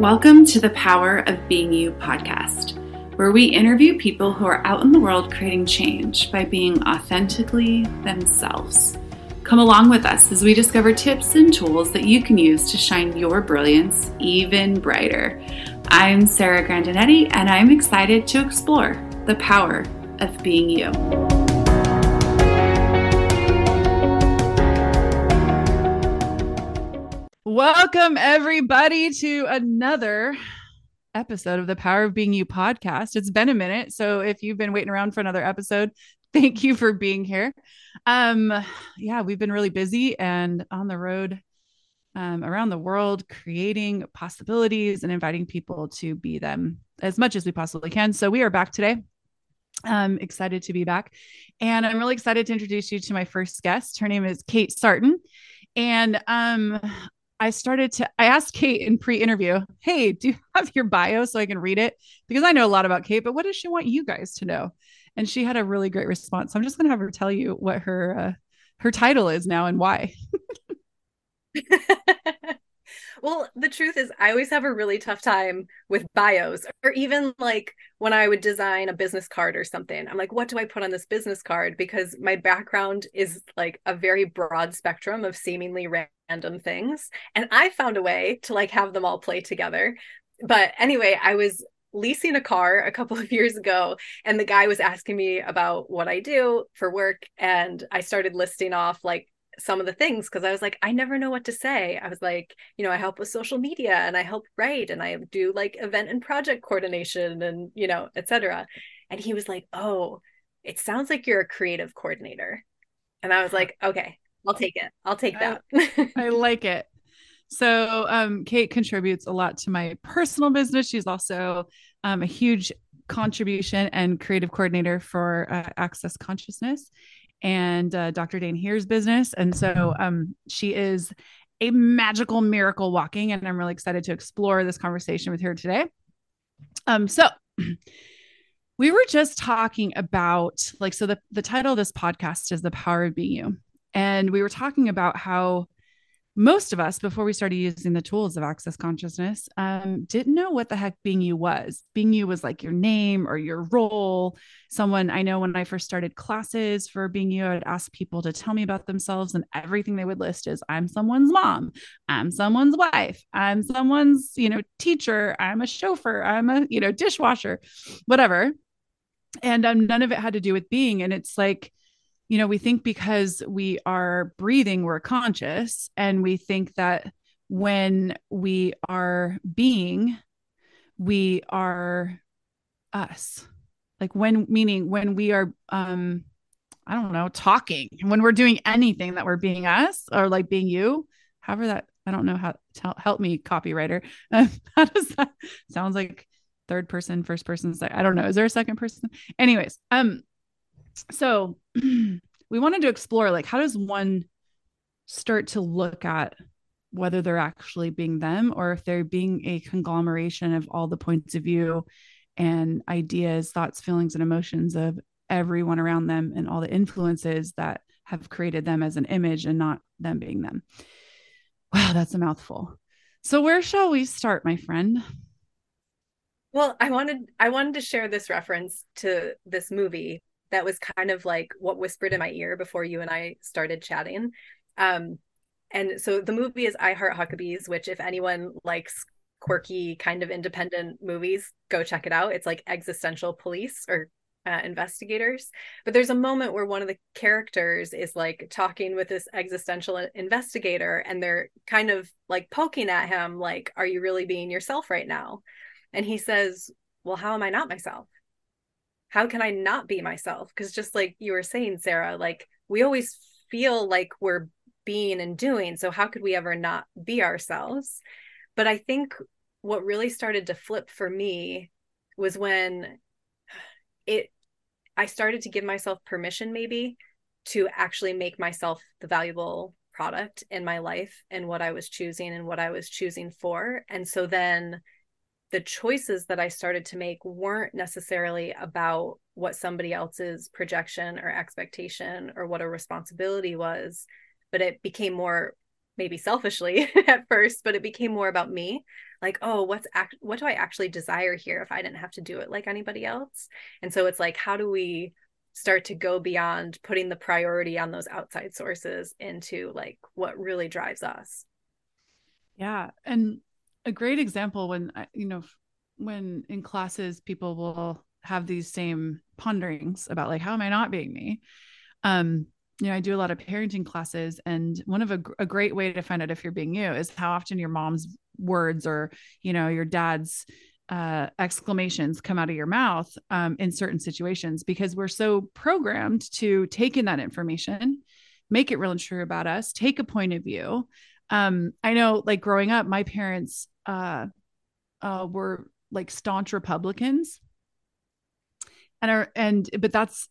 Welcome to the Power of Being You podcast, where we interview people who are out in the world creating change by being authentically themselves. Come along with us as we discover tips and tools that you can use to shine your brilliance even brighter. I'm Sarah Grandinetti, and I'm excited to explore the power of being you. Welcome, everybody, to another episode of the Power of Being You podcast. It's been a minute. So if you've been waiting around for another episode, thank you for being here. Um, yeah, we've been really busy and on the road um, around the world, creating possibilities and inviting people to be them as much as we possibly can. So we are back today. I'm excited to be back. And I'm really excited to introduce you to my first guest. Her name is Kate Sarton. And um, I started to, I asked Kate in pre interview, Hey, do you have your bio so I can read it? Because I know a lot about Kate, but what does she want you guys to know? And she had a really great response. So I'm just going to have her tell you what her, uh, her title is now and why. well, the truth is, I always have a really tough time with bios, or even like when I would design a business card or something. I'm like, what do I put on this business card? Because my background is like a very broad spectrum of seemingly random things. And I found a way to like have them all play together. But anyway, I was leasing a car a couple of years ago and the guy was asking me about what I do for work and I started listing off like some of the things because I was like, I never know what to say. I was like, you know, I help with social media and I help write and I do like event and project coordination and, you know, etc. And he was like, Oh, it sounds like you're a creative coordinator. And I was like, Okay, I'll take it. I'll take that. I, I like it. So, um, Kate contributes a lot to my personal business. She's also um, a huge contribution and creative coordinator for uh, Access Consciousness and uh, Dr. Dain Heer's business. And so um, she is a magical miracle walking, and I'm really excited to explore this conversation with her today. Um, so we were just talking about like so the the title of this podcast is the power of being you, and we were talking about how most of us before we started using the tools of access consciousness um, didn't know what the heck being you was. Being you was like your name or your role. Someone i know when i first started classes for being you i'd ask people to tell me about themselves and everything they would list is i'm someone's mom. I'm someone's wife. I'm someone's you know teacher. I'm a chauffeur. I'm a you know dishwasher. Whatever. And um, none of it had to do with being. And it's like you know, we think because we are breathing, we're conscious. And we think that when we are being, we are us. Like when, meaning when we are, um, I don't know, talking, when we're doing anything that we're being us or like being you, however that, I don't know how help me, copywriter. how does that sounds like third person, first person? I don't know. Is there a second person? Anyways, um, so we wanted to explore like how does one start to look at whether they're actually being them or if they're being a conglomeration of all the points of view and ideas, thoughts, feelings, and emotions of everyone around them and all the influences that have created them as an image and not them being them. Wow, that's a mouthful. So where shall we start, my friend? Well, I wanted I wanted to share this reference to this movie that was kind of like what whispered in my ear before you and I started chatting. Um, and so the movie is I Heart Huckabees, which if anyone likes quirky kind of independent movies, go check it out. It's like existential police or uh, investigators. But there's a moment where one of the characters is like talking with this existential investigator, and they're kind of like poking at him, like, "Are you really being yourself right now?" And he says, "Well, how am I not myself?" How can I not be myself? Because just like you were saying, Sarah, like we always feel like we're being and doing. So how could we ever not be ourselves? But I think what really started to flip for me was when it I started to give myself permission maybe to actually make myself the valuable product in my life and what I was choosing and what I was choosing for. And so then the choices that I started to make weren't necessarily about what somebody else's projection or expectation or what a responsibility was, but it became more maybe selfishly at first, but it became more about me. like oh what's act what do i actually desire here if i didn't have to do it like anybody else and so it's like how do we start to go beyond putting the priority on those outside sources into like what really drives us yeah and a great example when you know when in classes people will have these same ponderings about like how am i not being me? Um you know i do a lot of parenting classes and one of a, a great way to find out if you're being you is how often your mom's words or you know your dad's uh, exclamations come out of your mouth um, in certain situations because we're so programmed to take in that information make it real and true about us take a point of view um, i know like growing up my parents uh, uh, were like staunch republicans and are and but that's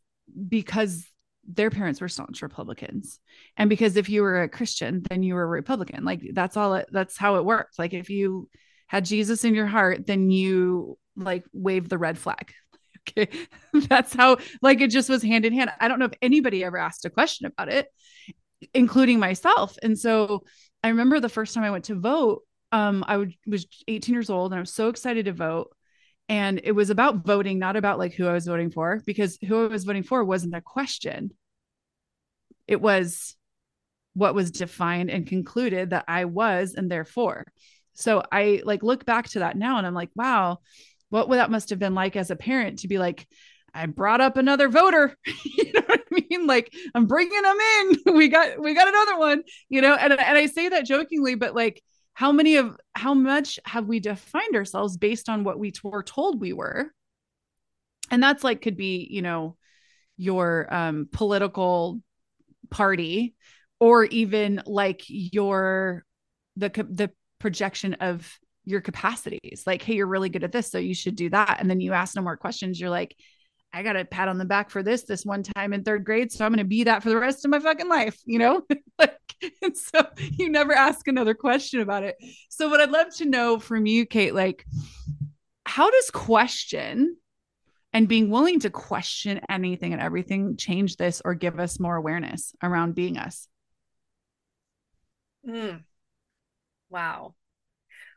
because their parents were staunch Republicans. And because if you were a Christian, then you were a Republican. Like that's all it, that's how it worked Like if you had Jesus in your heart, then you like wave the red flag. Okay. that's how like it just was hand in hand. I don't know if anybody ever asked a question about it, including myself. And so I remember the first time I went to vote, um, I was 18 years old and I was so excited to vote. And it was about voting not about like who i was voting for because who i was voting for wasn't a question. It was what was defined and concluded that i was and therefore. So i like look back to that now and i'm like wow what would that must have been like as a parent to be like I brought up another voter. you know what I mean? Like I'm bringing them in. We got we got another one. You know, and and I say that jokingly, but like how many of how much have we defined ourselves based on what we were told we were and that's like could be you know your um political party or even like your the the projection of your capacities like hey you're really good at this so you should do that and then you ask no more questions you're like I got a pat on the back for this this one time in third grade, so I'm going to be that for the rest of my fucking life, you know? like, and so you never ask another question about it. So what I'd love to know from you, Kate, like, how does question and being willing to question anything and everything change this or give us more awareness around being us? Mm. Wow.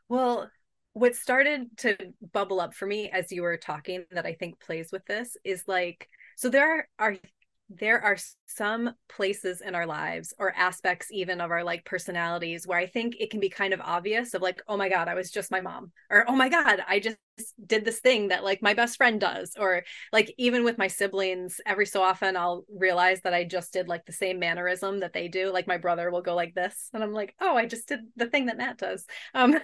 Well, what started to bubble up for me as you were talking that I think plays with this is like so there are there are some places in our lives or aspects even of our like personalities where I think it can be kind of obvious of like, oh my God, I was just my mom. Or oh my God, I just did this thing that like my best friend does. Or like even with my siblings, every so often I'll realize that I just did like the same mannerism that they do. Like my brother will go like this. And I'm like, oh, I just did the thing that Matt does. Um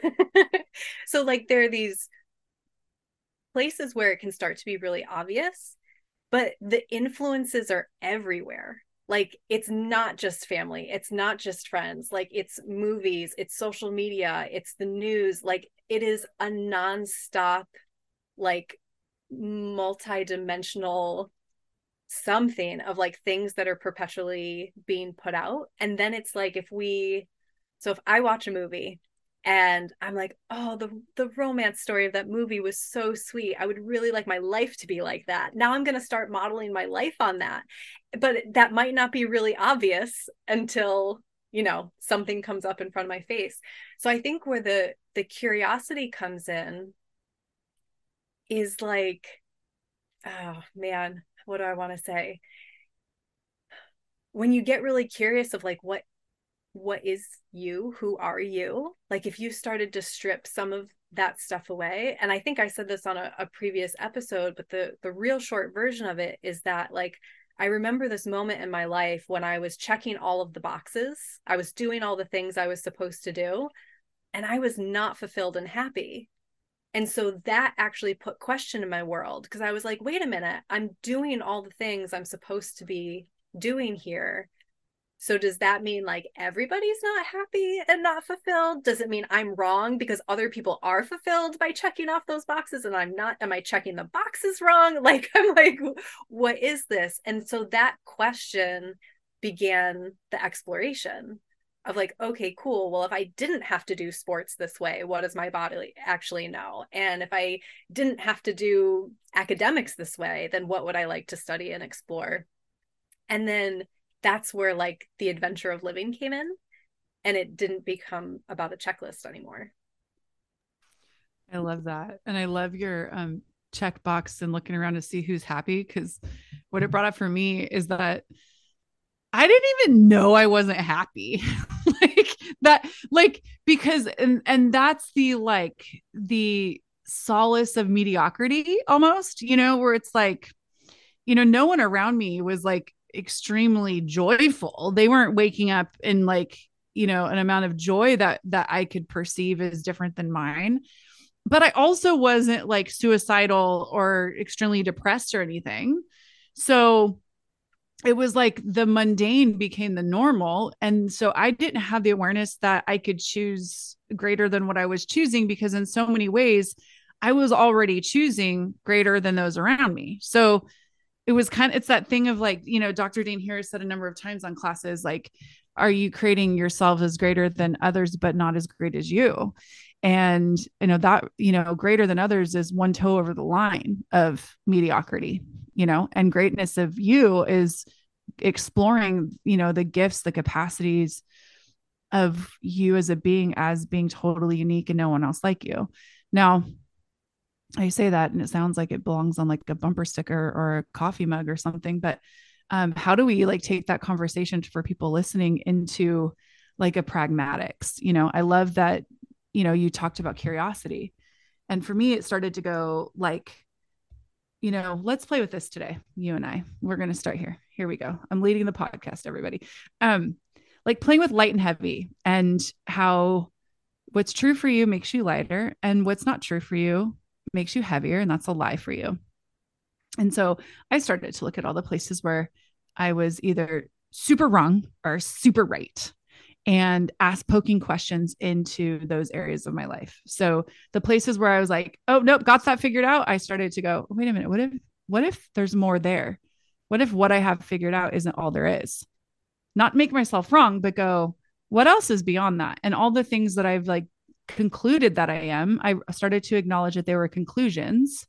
so like there are these places where it can start to be really obvious but the influences are everywhere. Like it's not just family it's not just friends like it's movies it's social media it's the news like it is a nonstop like multi-dimensional something of like things that are perpetually being put out. And then it's like if we so if i watch a movie and i'm like oh the the romance story of that movie was so sweet. I would really like my life to be like that. Now i'm going to start modeling my life on that. But that might not be really obvious until you know something comes up in front of my face. So i think where the the curiosity comes in is like oh man what do i want to say? When you get really curious of like what what is you? Who are you? Like if you started to strip some of that stuff away and i think i said this on a, a, previous episode but the the real short version of it is that like i remember this moment in my life when i was checking all of the boxes i was doing all the things i was supposed to do and i was not fulfilled and happy. And so that actually put question in my world because i was like wait a minute i'm doing all the things i'm supposed to be doing here so does that mean like everybody's not happy and not fulfilled? Does it mean I'm wrong because other people are fulfilled by checking off those boxes and I'm not? Am I checking the boxes wrong? Like I'm like what is this? And so that question began the exploration of like okay cool well if i didn't have to do sports this way what does my body actually know and if i didn't have to do academics this way then what would i like to study and explore and then that's where like the adventure of living came in and it didn't become about a checklist anymore I love that. And I love your um checkbox and looking around to see who's happy because what it brought up for me is that I didn't even know I wasn't happy. like that like because and and that's the like the solace of mediocrity almost, you know, where it's like you know, no one around me was like extremely joyful. They weren't waking up in like, you know, an amount of joy that that I could perceive as different than mine. But I also wasn't like suicidal or extremely depressed or anything. So it was like the mundane became the normal. And so I didn't have the awareness that I could choose greater than what I was choosing because, in so many ways, I was already choosing greater than those around me. So it was kind of, it's that thing of like, you know, Dr. Dain Harris said a number of times on classes, like, are you creating yourself as greater than others, but not as great as you? And, you know, that, you know, greater than others is one toe over the line of mediocrity you know, and greatness of you is exploring, you know, the gifts, the capacities of you as a being as being totally unique and no one else like you. Now, I say that and it sounds like it belongs on like a bumper sticker or a coffee mug or something, but um, how do we like take that conversation for people listening into like a pragmatics? You know, I love that, you know, you talked about curiosity. And for me, it started to go like, you know, let's play with this today, you and I. We're going to start here. Here we go. I'm leading the podcast, everybody. Um, like playing with light and heavy and how what's true for you makes you lighter and what's not true for you makes you heavier and that's a lie for you. And so I started to look at all the places where I was either super wrong or super right and ask poking questions into those areas of my life. So the places where I was like, oh nope, got that figured out, I started to go, wait a minute, what if what if there's more there? What if what I have figured out isn't all there is? Not make myself wrong, but go, what else is beyond that? And all the things that I've like concluded that I am, I started to acknowledge that there were conclusions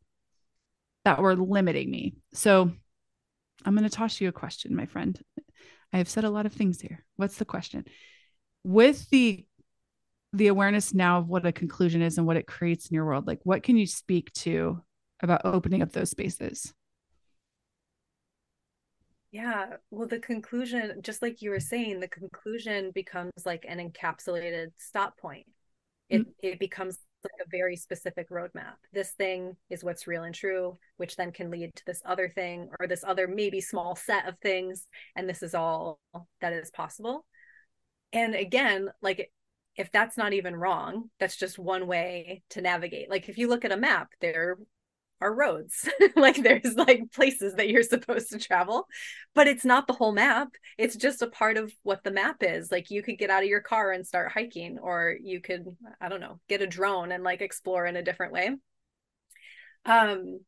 that were limiting me. So I'm going to toss you a question, my friend. I have said a lot of things here. What's the question? with the the awareness now of what a conclusion is and what it creates in your world like what can you speak to about opening up those spaces yeah well the conclusion just like you were saying the conclusion becomes like an encapsulated stop point it mm-hmm. it becomes like a very specific roadmap. This thing is what's real and true which then can lead to this other thing or this other maybe small set of things and this is all that is possible. And again like if that's not even wrong that's just one way to navigate. Like if you look at a map there are roads. Like there's like places that you're supposed to travel but it's not the whole map. It's just a part of what the map is. Like you could get out of your car and start hiking or you could i don't know get a drone and like explore in a different way. Um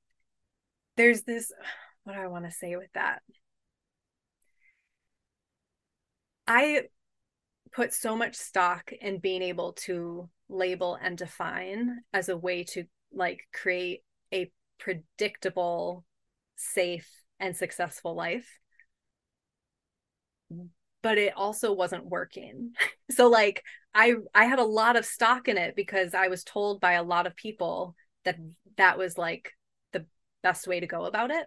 there's this what do i want to say with that? I put so much stock in being able to label and define as a way to like create a predictable safe and successful life. But it also wasn't working. So like i i had a lot of stock in it because i was told by a lot of people that that was like the best way to go about it.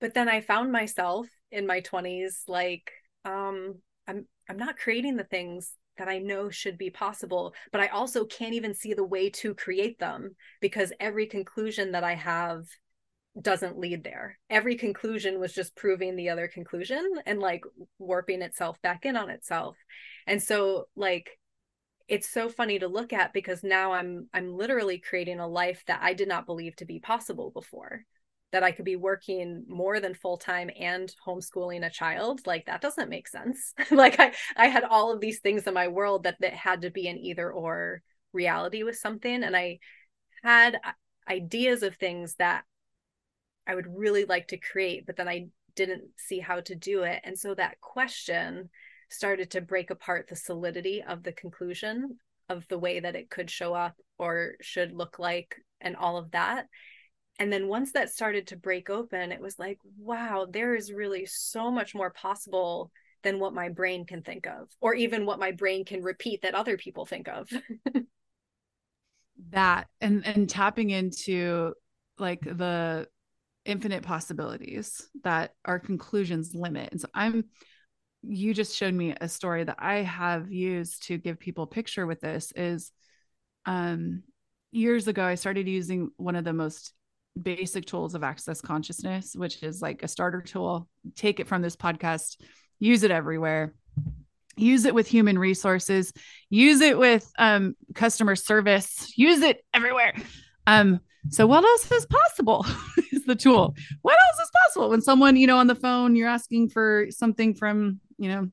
But then i found myself in my 20s like um i'm I'm not creating the things that I know should be possible, but I also can't even see the way to create them because every conclusion that I have doesn't lead there. Every conclusion was just proving the other conclusion and like warping itself back in on itself. And so like it's so funny to look at because now I'm I'm literally creating a life that I did not believe to be possible before that I could be working more than full time and homeschooling a child. Like that doesn't make sense. like I I had all of these things in my world that that had to be an either or reality with something and I had uh, ideas of things that I would really like to create, but then I didn't see how to do it. And so that question started to break apart the solidity of the conclusion of the way that it could show up or should look like and all of that and then once that started to break open it was like wow there is really so much more possible than what my brain can think of or even what my brain can repeat that other people think of that and and tapping into like the infinite possibilities that our conclusions limit. And so I'm you just showed me a story that I have used to give people picture with this is um years ago I started using one of the most basic tools of access consciousness, which is like a starter tool. Take it from this podcast, use it everywhere. Use it with human resources, use it with um, customer service, use it everywhere. Um, so what else is possible is the tool. What else is possible when someone, you know, on the phone, you're asking for something from, you know,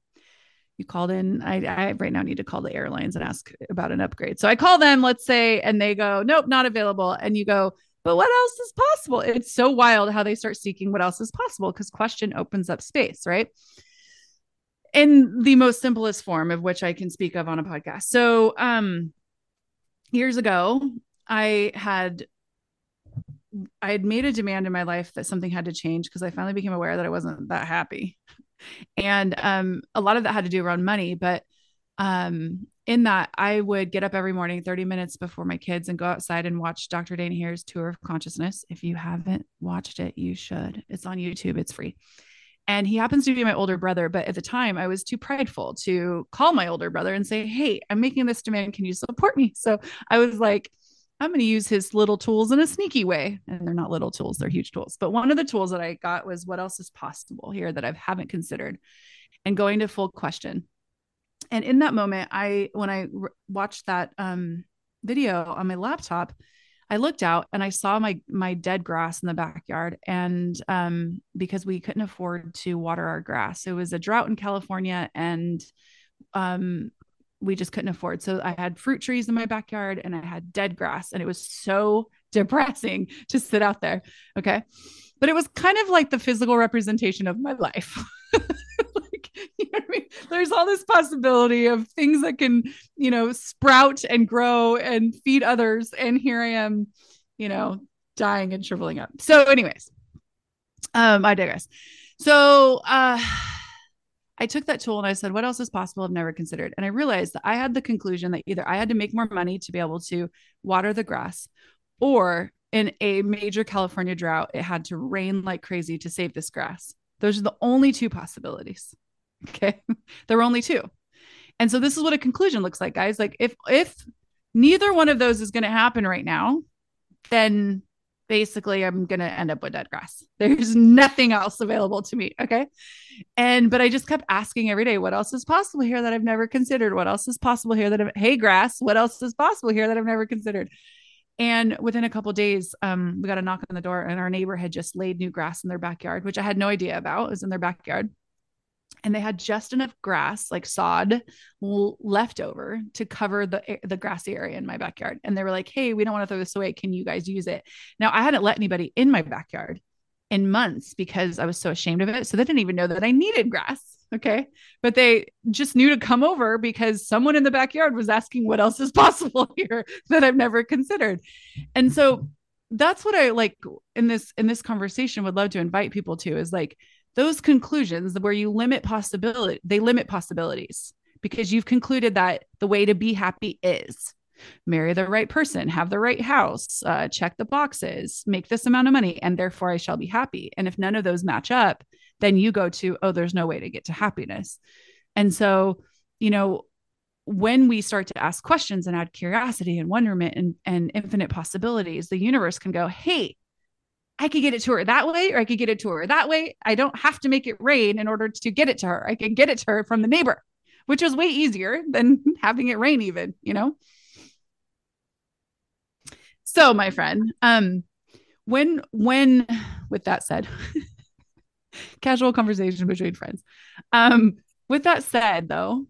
you called in. I, I right now need to call the airlines and ask about an upgrade. So I call them, let's say, and they go, nope, not available. And you go, but what else is possible? It's so wild how they start seeking what else is possible because question opens up space, right? In the most simplest form of which I can speak of on a podcast. So, um, years ago, I had I had made a demand in my life that something had to change because I finally became aware that I wasn't that happy. And um, a lot of that had to do around money, but um, in that I would get up every morning 30 minutes before my kids and go outside and watch Dr. Dain Heer's Tour of Consciousness. If you haven't watched it, you should. It's on YouTube, it's free. And he happens to be my older brother, but at the time I was too prideful to call my older brother and say, Hey, I'm making this demand. Can you support me? So I was like, I'm going to use his little tools in a sneaky way. And they're not little tools, they're huge tools. But one of the tools that I got was what else is possible here that I haven't considered and going to full question. And in that moment, I, when I re- watched that um, video on my laptop, I looked out and I saw my my dead grass in the backyard, and um, because we couldn't afford to water our grass, it was a drought in California, and um, we just couldn't afford. So I had fruit trees in my backyard and I had dead grass and it was so depressing to sit out there. Okay. But it was kind of like the physical representation of my life. you know I mean? There's all this possibility of things that can, you know, sprout and grow and feed others. And here I am, you know, dying and shriveling up. So, anyways, um, I digress. So, uh, I took that tool and I said, what else is possible? I've never considered. And I realized that I had the conclusion that either I had to make more money to be able to water the grass, or in a major California drought, it had to rain like crazy to save this grass. Those are the only two possibilities. Okay. there were only two. And so this is what a conclusion looks like, guys. Like if if neither one of those is going to happen right now, then basically I'm going to end up with dead grass. There's nothing else available to me. Okay. And, but I just kept asking every day, what else is possible here that I've never considered? What else is possible here that, I've, hey, grass, what else is possible here that I've never considered? And within a couple days, um, we got a knock on the door, and our neighbor had just laid new grass in their backyard, which I had no idea about. It was in their backyard and they had just enough grass like sod l- left over to cover the the grassy area in my backyard. And they were like hey we don't want to throw this away. Can you guys use it? Now i hadn't let anybody in my backyard in months because i was so ashamed of it. So they didn't even know that i needed grass okay? But they just knew to come over because someone in the backyard was asking what else is possible here that i've never considered. And so that's what i like in this in this conversation would love to invite people to is like those conclusions where you limit possibility they limit possibilities because you've concluded that the way to be happy is marry the right person have the right house uh, check the boxes make this amount of money and therefore i shall be happy. And if none of those match up then you go to oh there's no way to get to happiness. And so you know when we start to ask questions and add curiosity and wonderment and, and infinite possibilities the universe can go hey I could get it to her that way, or I could get it to her that way. I don't have to make it rain in order to get it to her. I can get it to her from the neighbor, which was way easier than having it rain, even, you know? So, my friend, um, when, when, with that said, casual conversation between friends. Um, with that said, though,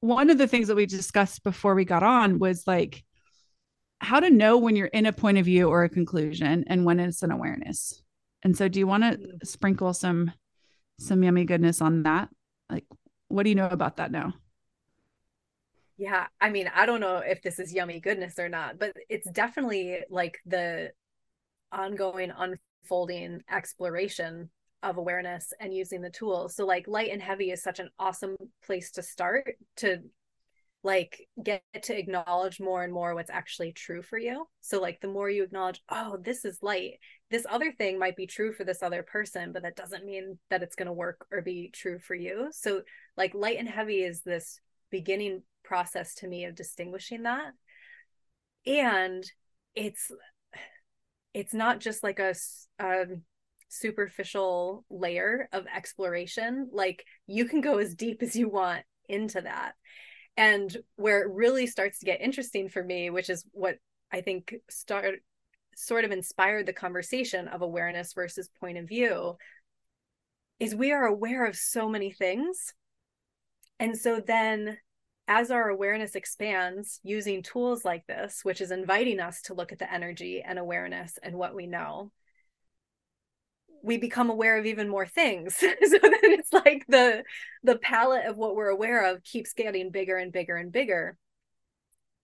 one of the things that we discussed before we got on was like, how to know when you're in a point of view or a conclusion and when it's an awareness. And so do you want to mm. sprinkle some some yummy goodness on that? Like what do you know about that now? Yeah, I mean, I don't know if this is yummy goodness or not, but it's definitely like the ongoing unfolding exploration of awareness and using the tools. So like light and heavy is such an awesome place to start to like get to acknowledge more and more what's actually true for you. So like the more you acknowledge oh this is light. This other thing might be true for this other person but that doesn't mean that it's going to work or be true for you. So like light and heavy is this beginning process to me of distinguishing that. And it's it's not just like a, a um, superficial layer of exploration. Like you can go as deep as you want into that and where it really starts to get interesting for me which is what i think start sort of inspired the conversation of awareness versus point of view is we are aware of so many things. And so then as our awareness expands using tools like this which is inviting us to look at the energy and awareness and what we know we become aware of even more things. So then it's like the the palette of what we're aware of keeps getting bigger and bigger and bigger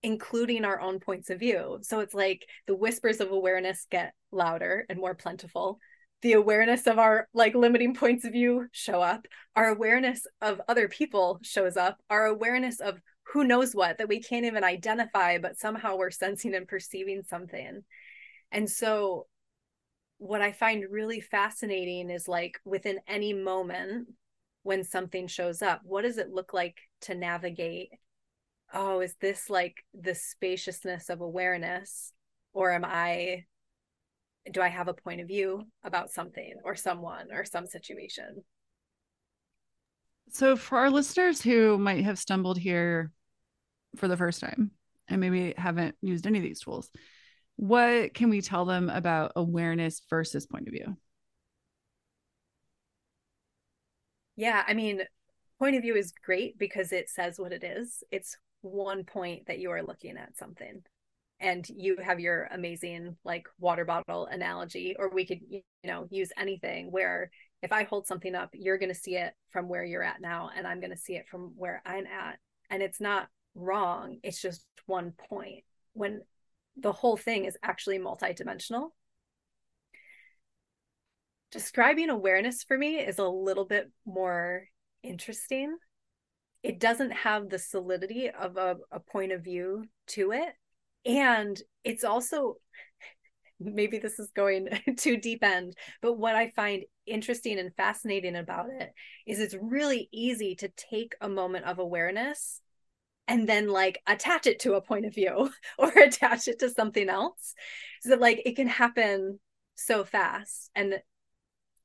including our own points of view. So it's like the whispers of awareness get louder and more plentiful. The awareness of our like limiting points of view show up. Our awareness of other people shows up. Our awareness of who knows what that we can't even identify but somehow we're sensing and perceiving something. And so what I find really fascinating is like within any moment when something shows up, what does it look like to navigate? Oh, is this like the spaciousness of awareness? Or am I, do I have a point of view about something or someone or some situation? So, for our listeners who might have stumbled here for the first time and maybe haven't used any of these tools, what can we tell them about awareness versus point of view? Yeah, I mean, point of view is great because it says what it is. It's one point that you are looking at something. And you have your amazing like water bottle analogy, or we could, you know, use anything where if I hold something up, you're going to see it from where you're at now, and I'm going to see it from where I'm at. And it's not wrong, it's just one point. When the whole thing is actually multidimensional. Describing awareness for me is a little bit more interesting. It doesn't have the solidity of a, a point of view to it. And it's also, maybe this is going too deep end, but what I find interesting and fascinating about it is it's really easy to take a moment of awareness and then like attach it to a point of view or attach it to something else. So like it can happen so fast and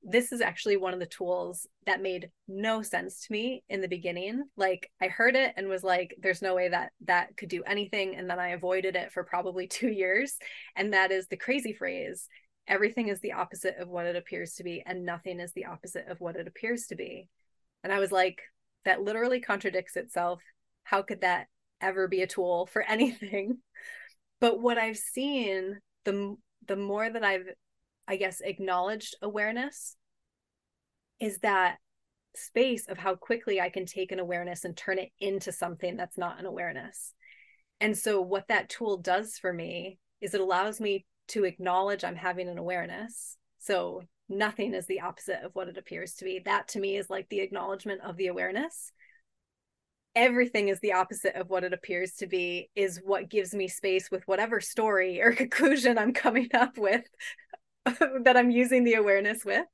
this is actually one of the tools that made no sense to me in the beginning. Like i heard it and was like there's no way that that could do anything and then i avoided it for probably 2 years and that is the crazy phrase everything is the opposite of what it appears to be and nothing is the opposite of what it appears to be. And i was like that literally contradicts itself how could that ever be a tool for anything? But what i've seen the the more that i've i guess acknowledged awareness is that space of how quickly i can take an awareness and turn it into something that's not an awareness. And so what that tool does for me is it allows me to acknowledge i'm having an awareness. So nothing is the opposite of what it appears to be. That to me is like the acknowledgement of the awareness everything is the opposite of what it appears to be is what gives me space with whatever story or conclusion I'm coming up with that I'm using the awareness with.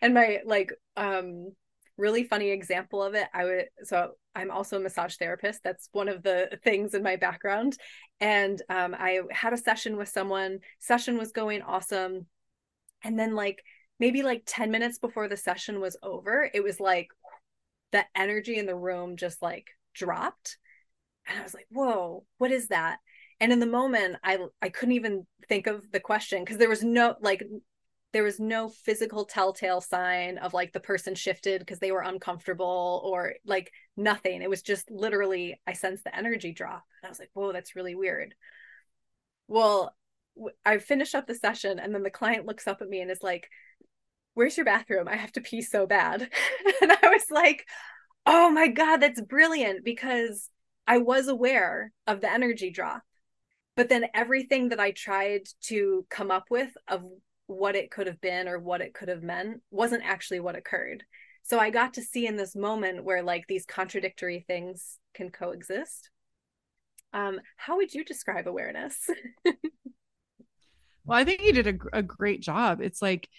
And my like um really funny example of it, I would so I'm also a massage therapist. That's one of the things in my background. And um I had a session with someone, session was going awesome. And then like maybe like 10 minutes before the session was over, it was like the energy in the room just like dropped. And i was like whoa what is that? And in the moment i i couldn't even think of the question because there was no like there was no physical telltale sign of like the person shifted because they were uncomfortable or like nothing. It was just literally i sensed the energy drop. And i was like whoa that's really weird. Well i finish up the session and then the client looks up at me and is like where's your bathroom? I have to pee so bad. And i was like oh my God, that's brilliant because I was aware of the energy drop. But then everything that I tried to come up with of what it could have been or what it could have meant wasn't actually what occurred. So I got to see in this moment where like these contradictory things can coexist. Um, how would you describe awareness? well, I think you did a, a great job. It's like,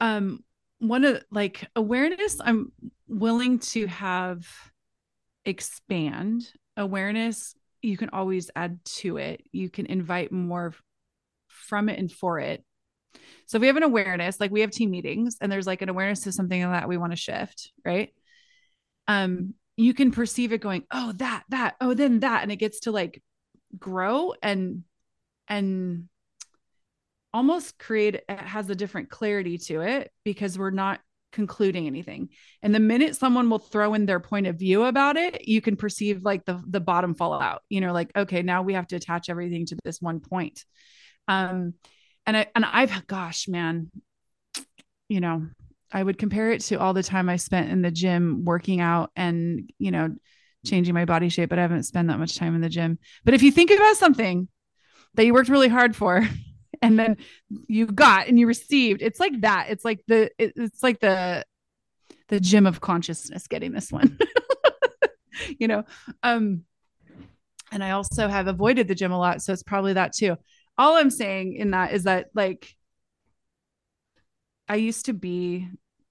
um, one of like awareness, I'm willing to have expand awareness. You can always add to it. You can invite more from it and for it. So if we have an awareness, like we have team meetings and there's like an awareness to something that we want to shift, right? Um, you can perceive it going, oh, that, that, oh, then that. And it gets to like grow and and almost create it has a different clarity to it because we're not concluding anything. And the minute someone will throw in their point of view about it, you can perceive like the the bottom fall out. You know, like okay, now we have to attach everything to this one point. Um and I and I've gosh, man, you know, I would compare it to all the time I spent in the gym working out and, you know, changing my body shape, but I haven't spent that much time in the gym. But if you think about something that you worked really hard for and then you got and you received, it's like that. It's like the it, it's like the the gym of consciousness getting this one. you know. Um and I also have avoided the gym a lot, so it's probably that too. All I'm saying in that is that like I used to be,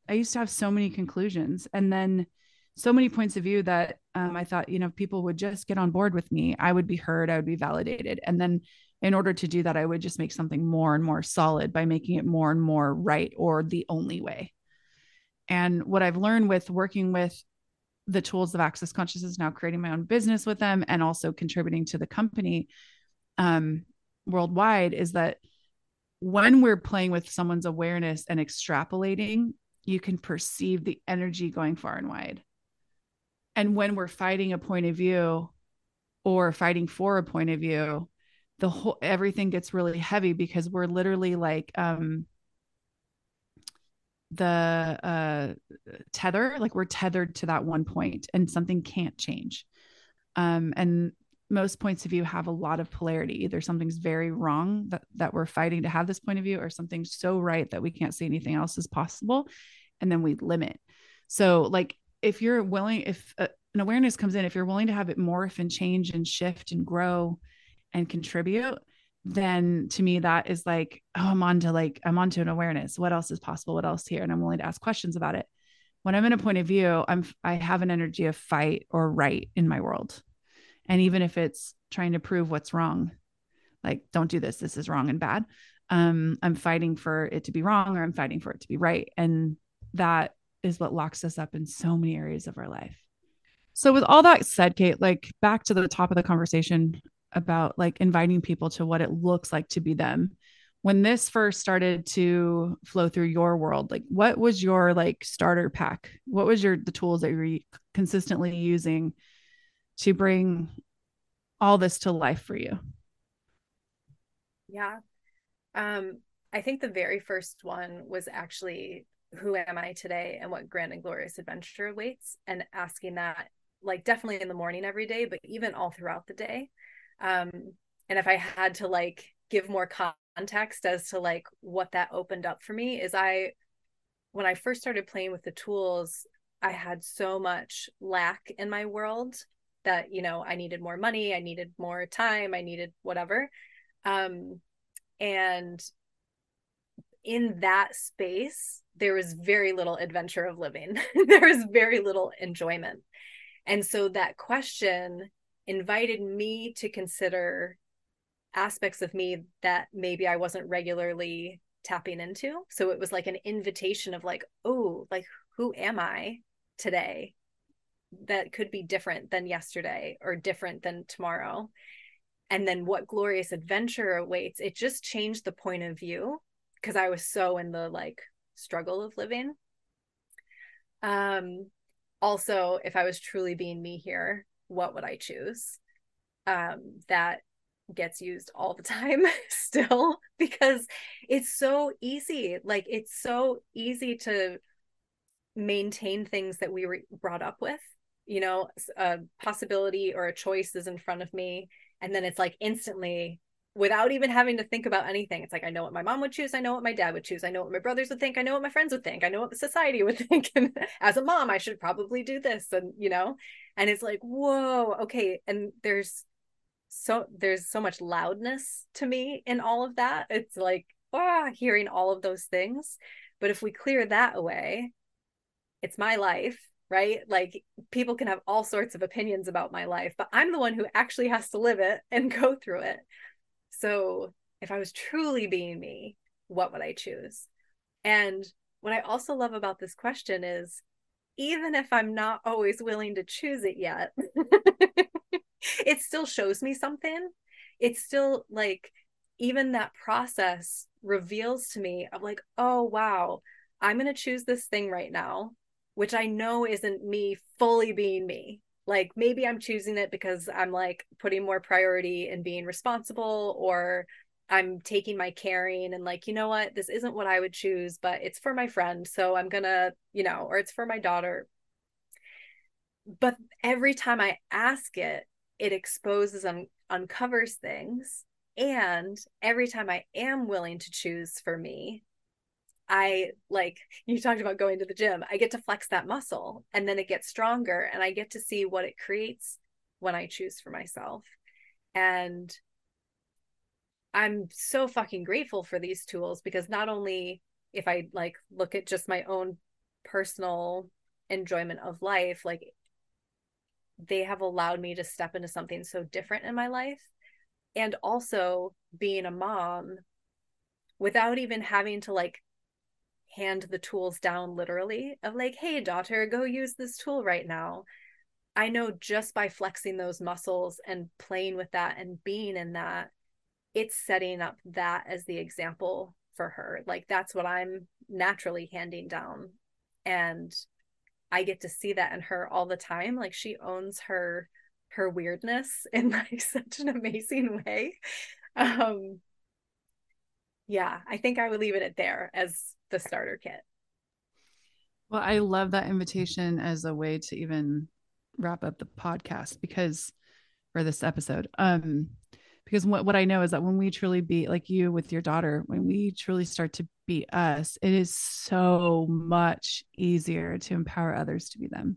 I used to have so many conclusions and then so many points of view that um, I thought, you know, people would just get on board with me. I would be heard, I would be validated. And then in order to do that, I would just make something more and more solid by making it more and more right or the only way. And what I've learned with working with the tools of access consciousness, now creating my own business with them and also contributing to the company um, worldwide is that when we're playing with someone's awareness and extrapolating, you can perceive the energy going far and wide. And when we're fighting a point of view or fighting for a point of view, the whole everything gets really heavy because we're literally like um the uh tether like we're tethered to that one point and something can't change um and most points of view have a lot of polarity. Either something's very wrong that, that we're fighting to have this point of view, or something's so right that we can't see anything else is possible. And then we limit. So, like, if you're willing, if uh, an awareness comes in, if you're willing to have it morph and change and shift and grow and contribute, then to me, that is like, oh, I'm on to like, I'm on to an awareness. What else is possible? What else here? And I'm willing to ask questions about it. When I'm in a point of view, I'm, I have an energy of fight or right in my world and even if it's trying to prove what's wrong like don't do this this is wrong and bad um i'm fighting for it to be wrong or i'm fighting for it to be right and that is what locks us up in so many areas of our life so with all that said kate like back to the top of the conversation about like inviting people to what it looks like to be them when this first started to flow through your world like what was your like starter pack what was your the tools that you were consistently using to bring all this to life for you? Yeah. Um, I think the very first one was actually who am I today and what grand and glorious adventure awaits and asking that like definitely in the morning every day, but even all throughout the day. Um, and if I had to like give more context as to like what that opened up for me is I when I first started playing with the tools, I had so much lack in my world that you know i needed more money i needed more time i needed whatever. Um and in that space there was very little adventure of living. There was very little enjoyment. And so that question invited me to consider aspects of me that maybe i wasn't regularly tapping into. So it was like an invitation of like oh like who am i today that could be different than yesterday or different than tomorrow? And then what glorious adventure awaits it just changed the point of view because i was so in the like struggle of living. Um also if i was truly being me here what would i choose? Um that gets used all the time still because it's so easy like it's so easy to maintain things that we were brought up with you know a possibility or a choice is in front of me and then it's like instantly without even having to think about anything it's like i know what my mom would choose i know what my dad would choose i know what my brothers would think i know what my friends would think i know what the society would think and as a mom i should probably do this and you know and it's like whoa okay and there's so there's so much loudness to me in all of that. It's like ah, hearing all of those things. But if we clear that away it's my life right? Like people can have all sorts of opinions about my life but i'm the one who actually has to live it and go through it. So if i was truly being me what would i choose? And what i also love about this question is even if i'm not always willing to choose it yet it still shows me something. It's still like even that process reveals to me of like oh wow i'm going to choose this thing right now which i know isn't me fully being me. Like maybe i'm choosing it because i'm like putting more priority in being responsible or i'm taking my caring and like you know what? This isn't what i would choose but it's for my friend so i'm gonna you know or it's for my daughter. But every time i ask it it exposes and uncovers things and every time i am willing to choose for me i like you talked about going to the gym i get to flex that muscle and then it gets stronger and i get to see what it creates when i choose for myself. And i'm so fucking grateful for these tools because not only if i like look at just my own personal enjoyment of life like they have allowed me to step into something so different in my life and also being a mom without even having to like hand the tools down literally of like hey daughter go use this tool right now. I know just by flexing those muscles and playing with that and being in that it's setting up that as the example for her like that's what i'm naturally handing down and I get to see that in her all the time. Like she owns her her weirdness in like such an amazing way. Um yeah, I think I would leave it at there as the starter kit. Well, I love that invitation as a way to even wrap up the podcast because for this episode. Um because what, what I know is that when we truly be like you with your daughter, when we truly start to be us, it is so much easier to empower others to be them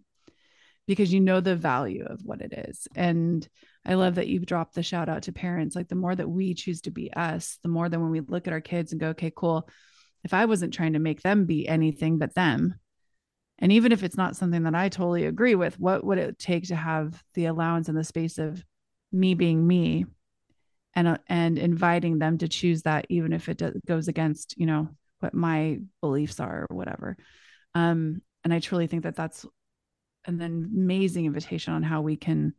because you know the value of what it is. And I love that you've dropped the shout out to parents. Like the more that we choose to be us, the more that when we look at our kids and go, okay, cool. If I wasn't trying to make them be anything but them, and even if it's not something that I totally agree with, what would it take to have the allowance and the space of me being me and uh, and inviting them to choose that even if it goes against you know what my beliefs are or whatever. Um and i truly think that that's an amazing invitation on how we can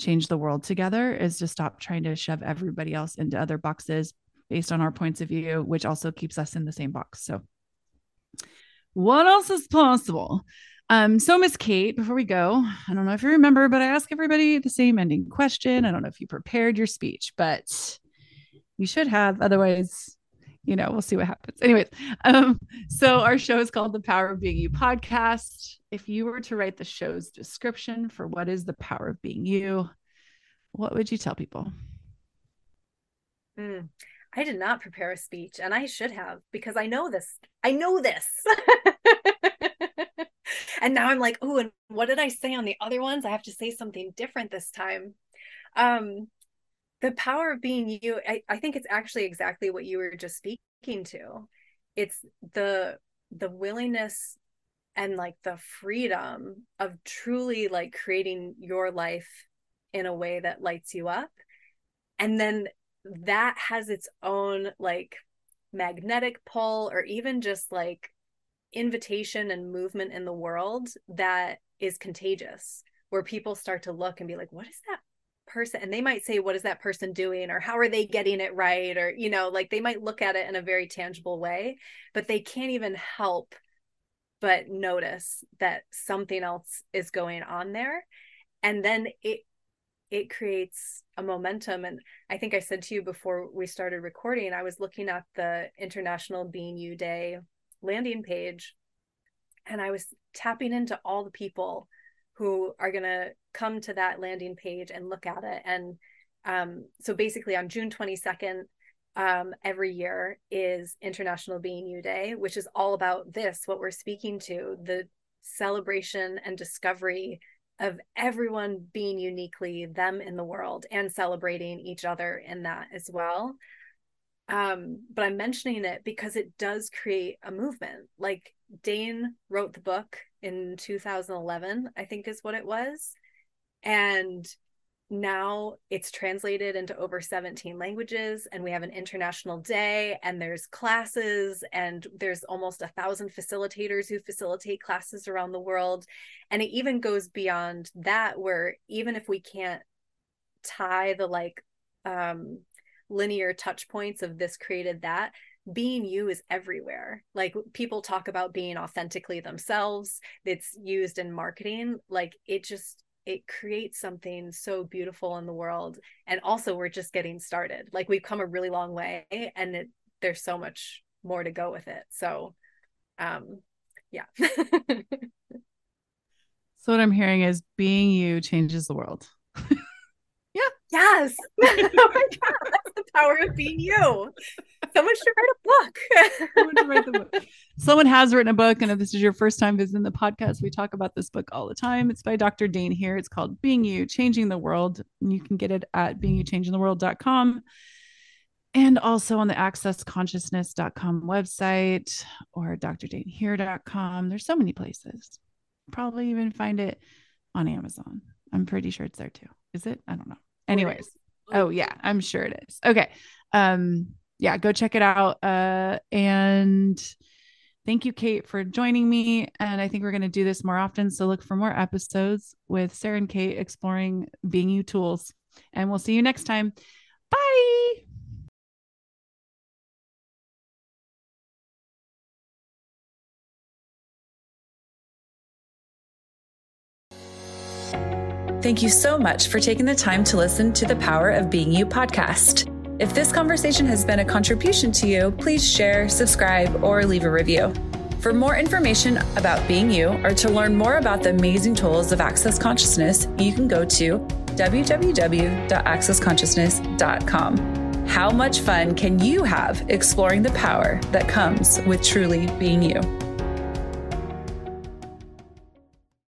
change the world together is to stop trying to shove everybody else into other boxes based on our points of view which also keeps us in the same box. So what else is possible um, so Miss Kate, before we go, I don't know if you remember, but I ask everybody the same ending question. I don't know if you prepared your speech, but you should have. Otherwise, you know, we'll see what happens. Anyways, um, so our show is called the Power of Being You podcast. If you were to write the show's description for what is the power of being you, what would you tell people? Mm, I did not prepare a speech, and I should have because I know this. I know this. and now I'm like, oh, and what did I say on the other ones? I have to say something different this time. Um, the power of being you, I, I think it's actually exactly what you were just speaking to. It's the the willingness and like the freedom of truly like creating your life in a way that lights you up. And then that has its own like magnetic pull or even just like invitation and movement in the world that is contagious where people start to look and be like what is that person? And they might say what is that person doing? or how are they getting it right? or you know like they might look at it in a very tangible way but they can't even help but notice that something else is going on there. And then it it creates a momentum. And i think i said to you before we started recording i was looking at the international being you day landing page and I was tapping into all the people who are going to come to that landing page and look at it. And um, so basically, on June 22nd, um, every year is International Being You Day, which is all about this what we're speaking to the celebration and discovery of everyone being uniquely them in the world and celebrating each other in that as well um but i'm mentioning it because it does create a movement. Like Dain wrote the book in 2011 i think is what it was. And now it's translated into over 17 languages and we have an international day and there's classes and there's almost a thousand facilitators who facilitate classes around the world. And it even goes beyond that where even if we can't tie the like um linear touch points of this created that being you is everywhere. Like people talk about being authentically themselves. It's used in marketing. Like it just it creates something so beautiful in the world. And also we're just getting started. Like we've come a really long way and it, there's so much more to go with it. So um yeah. So what i'm hearing is being you changes the world yes oh my god that's the power of being you someone should write a book. someone, has written a book, and if this is your first time visiting the podcast, we talk about this book all the time. It's by Dr. Dain Heer. It's called Being You, Changing the World. And you can get it at beingyouchangingtheworld.com and also on the accessconsciousness.com website or drdainheer.com. There's so many places. Probably even find it on Amazon. I'm pretty sure it's there too. Is it? I don't know. Anyways. Oh yeah, I'm sure it is. Okay. Um yeah, go check it out. Uh, and thank you, Kate, for joining me. And I think we're going to do this more often. So look for more episodes with Sarah and Kate exploring being you tools. And we'll see you next time. Bye. Thank you so much for taking the time to listen to the Power of Being You podcast. If this conversation has been a contribution to you, please share, subscribe, or leave a review. For more information about being you or to learn more about the amazing tools of Access Consciousness, you can go to www.accessconsciousness.com. How much fun can you have exploring the power that comes with truly being you?